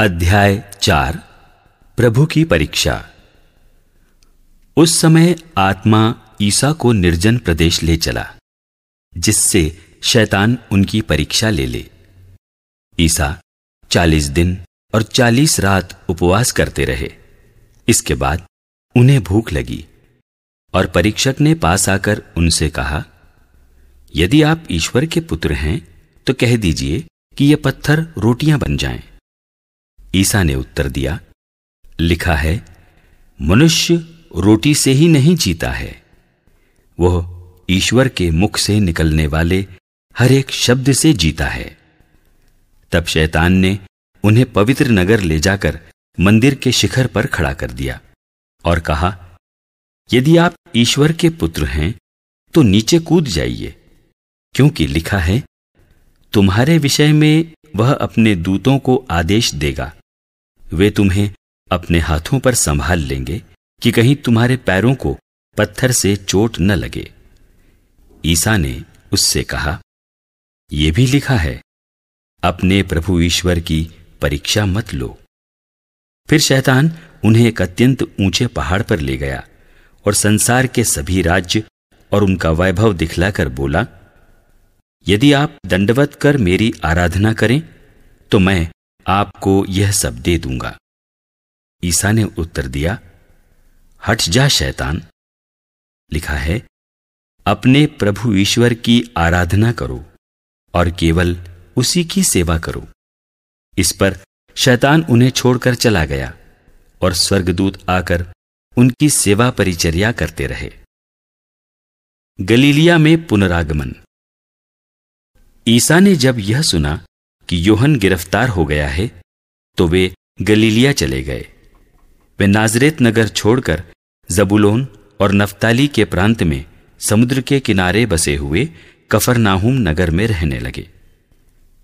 अध्याय चार, प्रभु की परीक्षा। उस समय आत्मा ईसा को निर्जन प्रदेश ले चला, जिससे शैतान उनकी परीक्षा ले ले। ईसा चालीस दिन और चालीस रात उपवास करते रहे। इसके बाद उन्हें भूख लगी और परीक्षक ने पास आकर उनसे कहा, यदि आप ईश्वर के पुत्र हैं तो कह दीजिए कि ये पत्थर रोटियाँ बन जाएँ। ईसा ने उत्तर दिया, लिखा है, मनुष्य रोटी से ही नहीं जीता है। वह ईश्वर के मुख से निकलने वाले हर एक शब्द से जीता है। तब शैतान ने उन्हें पवित्र नगर ले जाकर मंदिर के शिखर पर खड़ा कर दिया और कहा, यदि आप ईश्वर के पुत्र हैं तो नीचे कूद जाइए, क्योंकि लिखा है, तुम्हारे विषय में वह अपने दूतों को आदेश देगा। वे तुम्हें अपने हाथों पर संभाल लेंगे कि कहीं तुम्हारे पैरों को पत्थर से चोट न लगे। ईसा ने उससे कहा यह भी लिखा है, अपने प्रभु ईश्वर की परीक्षा मत लो। फिर शैतान उन्हें एक अत्यंत ऊँचे पहाड़ पर ले गया और संसार के सभी राज्य और उनका वैभव दिखलाकर बोला, यदि आप दंडवत कर मेरी आराधना करें तो मैं आपको यह सब दे दूँगा। ईसा ने उत्तर दिया, हट जा, शैतान। लिखा है, अपने प्रभु ईश्वर की आराधना करो और केवल उसी की सेवा करो। इस पर शैतान उन्हें छोड़कर चला गया और स्वर्गदूत आकर उनकी सेवा परिचर्या करते रहे। गलीलिया में पुनरागमन। ईसा ने जब यह सुना कि योहन गिरफ़्तार हो गया है तो वे गलीलिया चले गए। वे नाजरेत नगर छोड़कर जबुलोन और नफ्ताली के प्रांत में समुद्र के किनारे बसे हुए कफरनाहुम नगर में रहने लगे।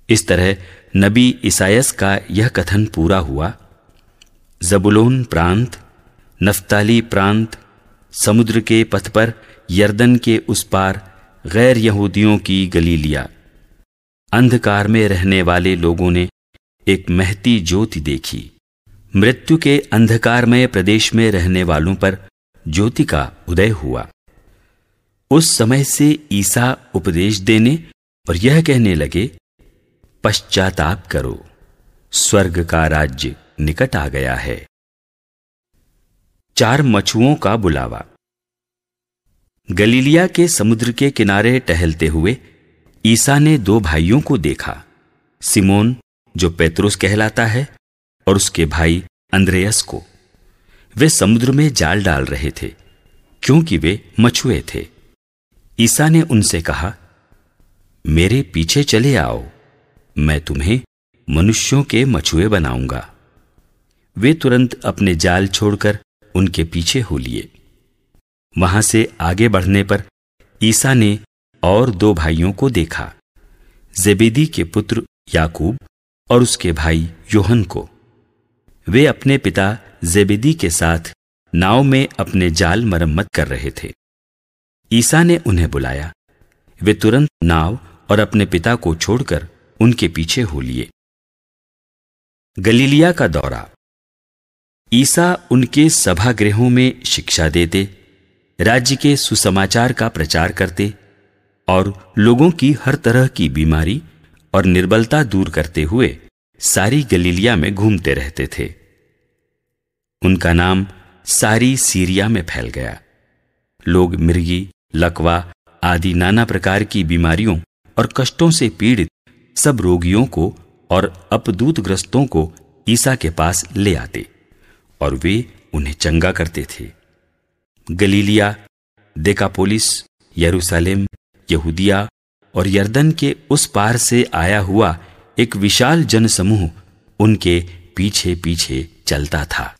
इस तरह नबी ईसायस का यह कथन पूरा हुआ। जबुलोन प्रांत, नफ्ताली प्रांत, समुद्र के पथ पर यर्दन के उस पार गैर यहूदियों की गलीलिया। अंधकार में रहने वाले लोगों ने एक महती ज्योति देखी। मृत्यु के अंधकारमय प्रदेश में रहने वालों पर ज्योति का उदय हुआ। उस समय से ईसा उपदेश देने और यह कहने लगे, पश्चाताप करो, स्वर्ग का राज्य निकट आ गया है। चार मछुओं का बुलावा। गलीलिया के समुद्र के किनारे टहलते हुए ईसा ने दो भाइयों को देखा, सिमोन, जो पेत्रुस कहलाता है, और उसके भाई अंद्रेयस को। वे समुद्र में जाल डाल रहे थे, क्योंकि वे मछुए थे। ईसा ने उनसे कहा, मेरे पीछे चले आओ, मैं तुम्हें मनुष्यों के मछुए बनाऊँगा। वे तुरंत अपने जाल छोड़कर उनके पीछे हो लिए। वहाँ से आगे बढ़ने पर ईसा ने और दो भाइयों को देखा, जेबेदी के पुत्र याकूब और उसके भाई योहन को। वे अपने पिता जेबेदी के साथ नाव में अपने जाल मरम्मत कर रहे थे। ईसा ने उन्हें बुलाया। वे तुरंत नाव और अपने पिता को छोड़कर उनके पीछे हो लिए। गलीलिया का दौरा। ईसा उनके सभागृहों में शिक्षा देते, राज्य के सुसमाचार का प्रचार करते और लोगों की हर तरह की बीमारी और निर्बलता दूर करते हुए सारी गलीलिया में घूमते रहते थे। उनका नाम सारी सीरिया में फैल गया। लोग मिर्गी, लकवा आदि नाना प्रकार की बीमारियों और कष्टों से पीड़ित सब रोगियों को और अपदूत ग्रस्तों को ईसा के पास ले आते और वे उन्हें चंगा करते थे। गलीलिया, देकापोलिस, यरूशलेम यहूदिया और यर्दन के उस पार से आया हुआ एक विशाल जनसमूह उनके पीछे पीछे चलता था।